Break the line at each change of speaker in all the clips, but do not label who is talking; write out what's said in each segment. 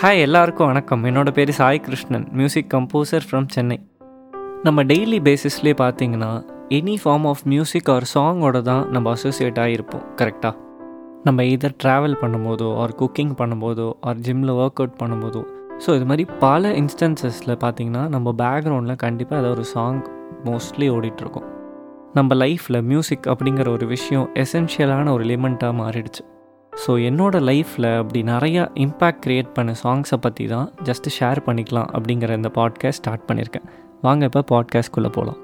Hi எல்லாருக்கும் வணக்கம். என்னோட பேர் Sai Krishnan music composer from Chennai. நம்ம டெய்லி பேசிஸ்லேயே பார்த்தீங்கன்னா any form of music or சாங்கோட தான் நம்ம அசோசியேட் ஆகியிருப்போம் கரெக்டாக நம்ம இதர் ட்ராவல் பண்ணும்போதோ ஆர் குக்கிங் பண்ணும்போதோ ஆர் ஜிம்மில் ஒர்க் அவுட் பண்ணும்போதோ ஸோ இது மாதிரி பல இன்ஸ்டன்சஸில் பார்த்தீங்கன்னா நம்ம பேக்ரவுண்டில் கண்டிப்பாக ஏதாவது ஒரு சாங் மோஸ்ட்லி ஓடிட்டுருக்கோம். நம்ம லைஃப்பில் மியூசிக் அப்படிங்கிற ஒரு விஷயம் எசென்ஷியலான ஒரு எலிமெண்ட்டாக மாறிடுச்சு. ஸோ என்னோடய லைஃப்பில் அப்படி நிறையா இம்பேக்ட் க்ரியேட் பண்ண சாங்ஸை பற்றி தான் ஜஸ்ட்டு ஷேர் பண்ணிக்கலாம் அப்படிங்கிற இந்த பாட்காஸ்ட் ஸ்டார்ட் பண்ணியிருக்கேன் வாங்க இப்போ பாட்காஸ்ட்குள்ளே போகலாம்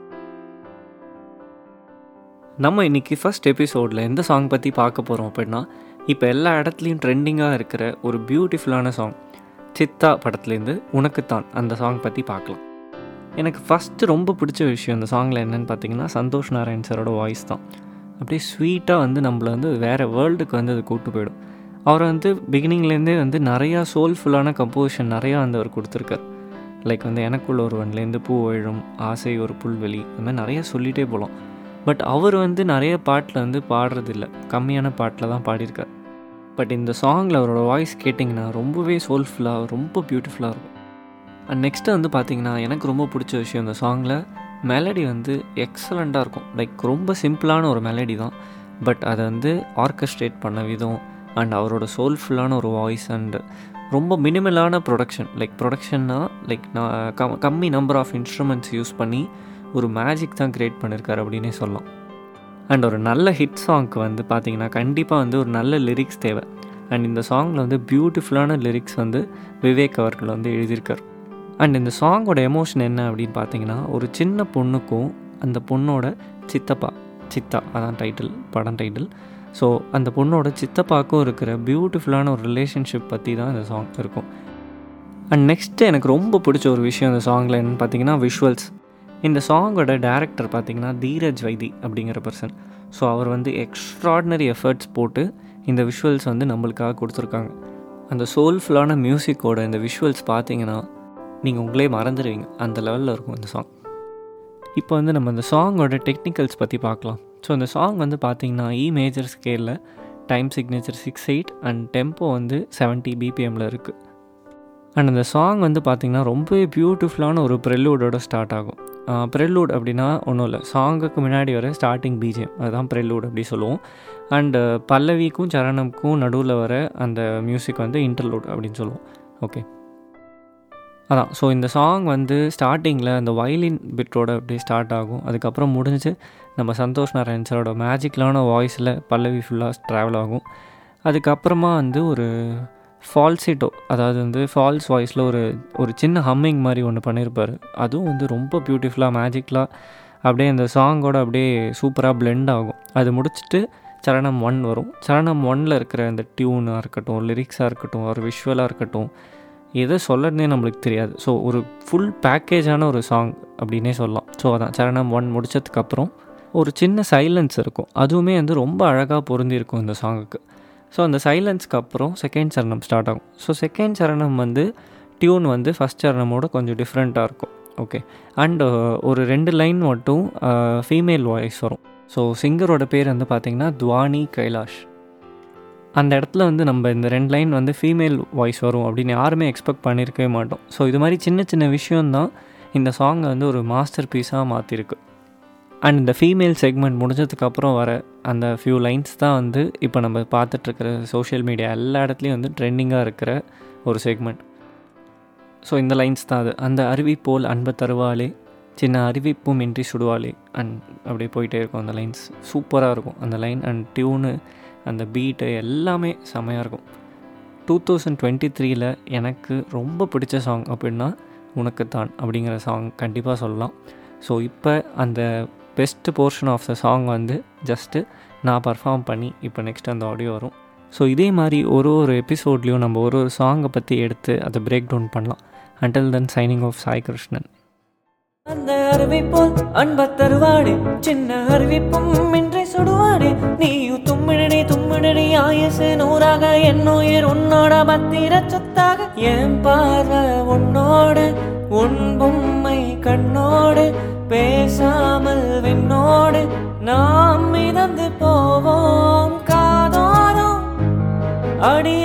நம்ம இன்றைக்கி ஃபஸ்ட் எபிசோடில் எந்த சாங் பற்றி பார்க்க போகிறோம் அப்படின்னா இப்போ எல்லா இடத்துலையும் ட்ரெண்டிங்காக இருக்கிற ஒரு பியூட்டிஃபுல்லான சாங் சித்தா படத்துலேருந்து உனக்குத்தான் அந்த சாங் பற்றி பார்க்கலாம். எனக்கு ஃபஸ்ட்டு ரொம்ப பிடிச்ச விஷயம் இந்த சாங்கில் என்னென்னு பார்த்தீங்கன்னா சந்தோஷ் நாராயண் சாரோட வாய்ஸ் தான். அப்படியே ஸ்வீட்டாக வந்து நம்மளை வந்து வேறு வேர்ல்டுக்கு வந்து அது கூப்பிட்டு போயிடும். அவர் வந்து பிகினிங்லேருந்தே வந்து நிறையா சோல்ஃபுல்லான கம்போசிஷன் நிறையா வந்து அவர் கொடுத்துருக்கார். லைக் வந்து எனக்குள்ள ஒருவன்லேருந்து பூ விழும் ஆசை ஒரு புல்வெளி இந்த மாதிரி நிறையா சொல்லிகிட்டே போகலாம் பட் அவர் வந்து நிறைய பாட்டில் வந்து பாடுறதில்ல. கம்மியான பாட்டில் தான் பாடியிருக்கார். பட் இந்த சாங்கில் அவரோட வாய்ஸ் கேட்டிங்கன்னா ரொம்பவே சோல்ஃபுல்லாக ரொம்ப பியூட்டிஃபுல்லாக இருக்கும். அண்ட் நெக்ஸ்ட்டு வந்து பார்த்திங்கன்னா எனக்கு ரொம்ப பிடிச்ச விஷயம் இந்த சாங்கில் மெலடி வந்து எக்ஸலண்ட்டாக இருக்கும். லைக் ரொம்ப சிம்பிளான ஒரு மெலடி தான். பட் அதை வந்து ஆர்கஸ்ட்ரேட் பண்ண விதம் அண்ட் அவரோட சோல்ஃபுல்லான ஒரு வாய்ஸ் அண்டு ரொம்ப மினிமலான ப்ரொடக்ஷன் லைக் ப்ரொடக்ஷன்னா லைக் நான் கம் கம்மி நம்பர் ஆஃப் இன்ஸ்ட்ருமெண்ட்ஸ் யூஸ் பண்ணி ஒரு மேஜிக் தான் க்ரியேட் பண்ணியிருக்காரு அப்படின்னே சொல்லலாம். அண்ட் ஒரு நல்ல ஹிட் சாங்க்கு வந்து பார்த்திங்கன்னா கண்டிப்பாக வந்து ஒரு நல்ல லிரிக்ஸ் தேவை. அண்ட் இந்த சாங்கில் வந்து பியூட்டிஃபுல்லான லிரிக்ஸ் வந்து விவேக் அவர்கள் வந்து எழுதியிருக்கார். அண்ட் இந்த சாங்கோட எமோஷன் என்ன அப்படின்னு பார்த்தீங்கன்னா ஒரு சின்ன பொண்ணுக்கும் அந்த பொண்ணோட சித்தப்பா சித்தா அதான் டைட்டில் படம் டைட்டில் ஸோ அந்த பொண்ணோட சித்தப்பாக்கும் இருக்கிற பியூட்டிஃபுல்லான ஒரு ரிலேஷன்ஷிப் பற்றி தான் இந்த சாங் இருக்கும். அண்ட் நெக்ஸ்ட்டு எனக்கு ரொம்ப பிடிச்ச ஒரு விஷயம் இந்த சாங்கில் என்னென்னு பார்த்தீங்கன்னா விஷுவல்ஸ் இந்த சாங்கோட டேரக்டர் பார்த்தீங்கன்னா தீரஜ் வைதி அப்படிங்கிற பர்சன் ஸோ அவர் வந்து எக்ஸ்ட்ராடினரி எஃபர்ட்ஸ் போட்டு இந்த விஷுவல்ஸ் வந்து நம்மளுக்காக கொடுத்துருக்காங்க. அந்த சோல்ஃபுல்லான மியூசிக்கோட இந்த விஷுவல்ஸ் பார்த்தீங்கன்னா நீங்கள் உங்களே மறந்துடுவீங்க அந்த லெவலில் இருக்கும் அந்த சாங் இப்போ வந்து நம்ம அந்த சாங்கோட டெக்னிக்கல்ஸ் பற்றி பார்க்கலாம். ஸோ அந்த சாங் வந்து பார்த்திங்கன்னா இ மேஜர் ஸ்கேலில் time signature six eight and tempo வந்து செவன்ட்டி பிபிஎம்மில் இருக்குது அண்ட் அந்த சாங் வந்து பார்த்திங்கன்னா ரொம்பவே பியூட்டிஃபுல்லான ஒரு ப்ரெல்லூடோட ஸ்டார்ட் ஆகும். ப்ரெல்லூட் அப்படின்னா ஒன்றும் இல்லை. சாங்குக்கு முன்னாடி வர ஸ்டார்டிங் பிஜிஎம் அதுதான் ப்ரெல்லூட் அப்படி சொல்லுவோம். அண்டு பல்லவிக்கும் சரணமுக்கும் நடுவில் வர அந்த மியூசிக் வந்து இன்டர்லூட் அப்படின்னு சொல்லுவோம். ஓகே அதான். ஸோ இந்த சாங் வந்து ஸ்டார்டிங்கில் அந்த வயலின் பிட்டோட அப்படியே ஸ்டார்ட் ஆகும். அதுக்கப்புறம் முடிஞ்சு நம்ம சந்தோஷ் நாராயண் சாரோட மேஜிக்கலான வாய்ஸில் பல்லவி ஃபுல்லாக ட்ராவல் ஆகும். அதுக்கப்புறமா வந்து ஒரு ஃபால்சிட்டோ அதாவது வந்து ஃபால்ஸ் வாய்ஸில் ஒரு ஒரு சின்ன ஹம்மிங் மாதிரி ஒன்று பண்ணியிருப்பார் அதுவும் வந்து ரொம்ப பியூட்டிஃபுல்லாக மேஜிக்கலாக அப்படியே அந்த சாங்கோட அப்படியே சூப்பராக பிளெண்ட் ஆகும். அது முடிச்சுட்டு சரணம் ஒன் வரும். சரணம் ஒனில் இருக்கிற அந்த டியூனாக இருக்கட்டும் லிரிக்ஸாக இருக்கட்டும் ஒரு விஷுவலாக இருக்கட்டும் எதை சொல்லணுன்னே நம்மளுக்கு தெரியாது. ஸோ ஒரு ஃபுல் பேக்கேஜான ஒரு சாங் அப்படின்னே சொல்லலாம். ஸோ அதான் சரணம் ஒன் முடித்ததுக்கப்புறம் ஒரு சின்ன சைலன்ஸ் இருக்கும். அதுவுமே வந்து ரொம்ப அழகாக பொருந்திருக்கும் இந்த சாங்குக்கு ஸோ அந்த சைலன்ஸ்க்கு அப்புறம் செகண்ட் சரணம் ஸ்டார்ட் ஆகும். ஸோ செகண்ட் சரணம் வந்து டியூன் வந்து ஃபஸ்ட் சரணமோட கொஞ்சம் டிஃப்ரெண்ட்டாக இருக்கும். ஓகே அண்டு ஒரு ரெண்டு லைன் மட்டும் ஃபீமேல் வாய்ஸ் வரும். ஸோ சிங்கரோட பேர் வந்து பார்த்திங்கன்னா துவானி கைலாஷ். அந்த இடத்துல வந்து நம்ம இந்த ரெண்டு லைன் வந்து ஃபீமேல் வாய்ஸ் வரும் அப்படின்னு யாருமே எக்ஸ்பெக்ட் பண்ணியிருக்கவே மாட்டோம். ஸோ இது மாதிரி சின்ன சின்ன விஷயந்தான் இந்த சாங்கை வந்து ஒரு மாஸ்டர் பீஸாக மாற்றிருக்கு அண்ட் இந்த ஃபீமேல் செக்மெண்ட் முடிஞ்சதுக்கப்புறம் வர அந்த ஃபியூ லைன்ஸ் தான் வந்து இப்போ நம்ம பார்த்துட்ருக்கிற சோஷியல் மீடியா எல்லா இடத்துலையும் வந்து ட்ரெண்டிங்காக இருக்கிற ஒரு செக்மெண்ட் ஸோ இந்த லைன்ஸ் தான் அது. அந்த அருவி போல் அன்பை தருவாளே சின்ன அறிவிப்பும் இன்றி சுடுவாளே. அண்ட் அப்படியே போயிட்டே இருக்கும் அந்த லைன்ஸ் சூப்பராக இருக்கும் அந்த லைன் அண்ட் டியூனு அந்த பீட்டு எல்லாமே செமையாக இருக்கும். டூ தௌசண்ட் டுவெண்ட்டி த்ரீயில் எனக்கு ரொம்ப பிடிச்ச சாங் அப்படின்னா உனக்கு தான் அப்படிங்கிற சாங் கண்டிப்பாக சொல்லலாம். ஸோ இப்போ அந்த best portion of the song வந்து ஜஸ்ட்டு நான் பர்ஃபார்ம் பண்ணி இப்போ நெக்ஸ்ட் அந்த ஆடியோ வரும். ஸோ இதே மாதிரி ஒரு ஒரு எபிசோட்லேயும் நம்ம ஒரு ஒரு சாங்கை பற்றி எடுத்து அதை பிரேக் டவுன் பண்ணலாம். Until then signing off Sai Krishnan
அந்த அருவி போல் அன்ப தருவாடே சின்ன அறிவிப்பும் இன்றை சுடுவாடே நீயும் தும்மிடடி தும்மிடடி ஆயசு நூறாக என் உயிர் உன்னோட பத்திர சொத்தாக. என் பார்வை உன்னோடு உன் பொம்மை கண்ணோடு பேசாமல் விண்ணோடு நாம் மிதந்து போவோம் காதோறும் அடியானோ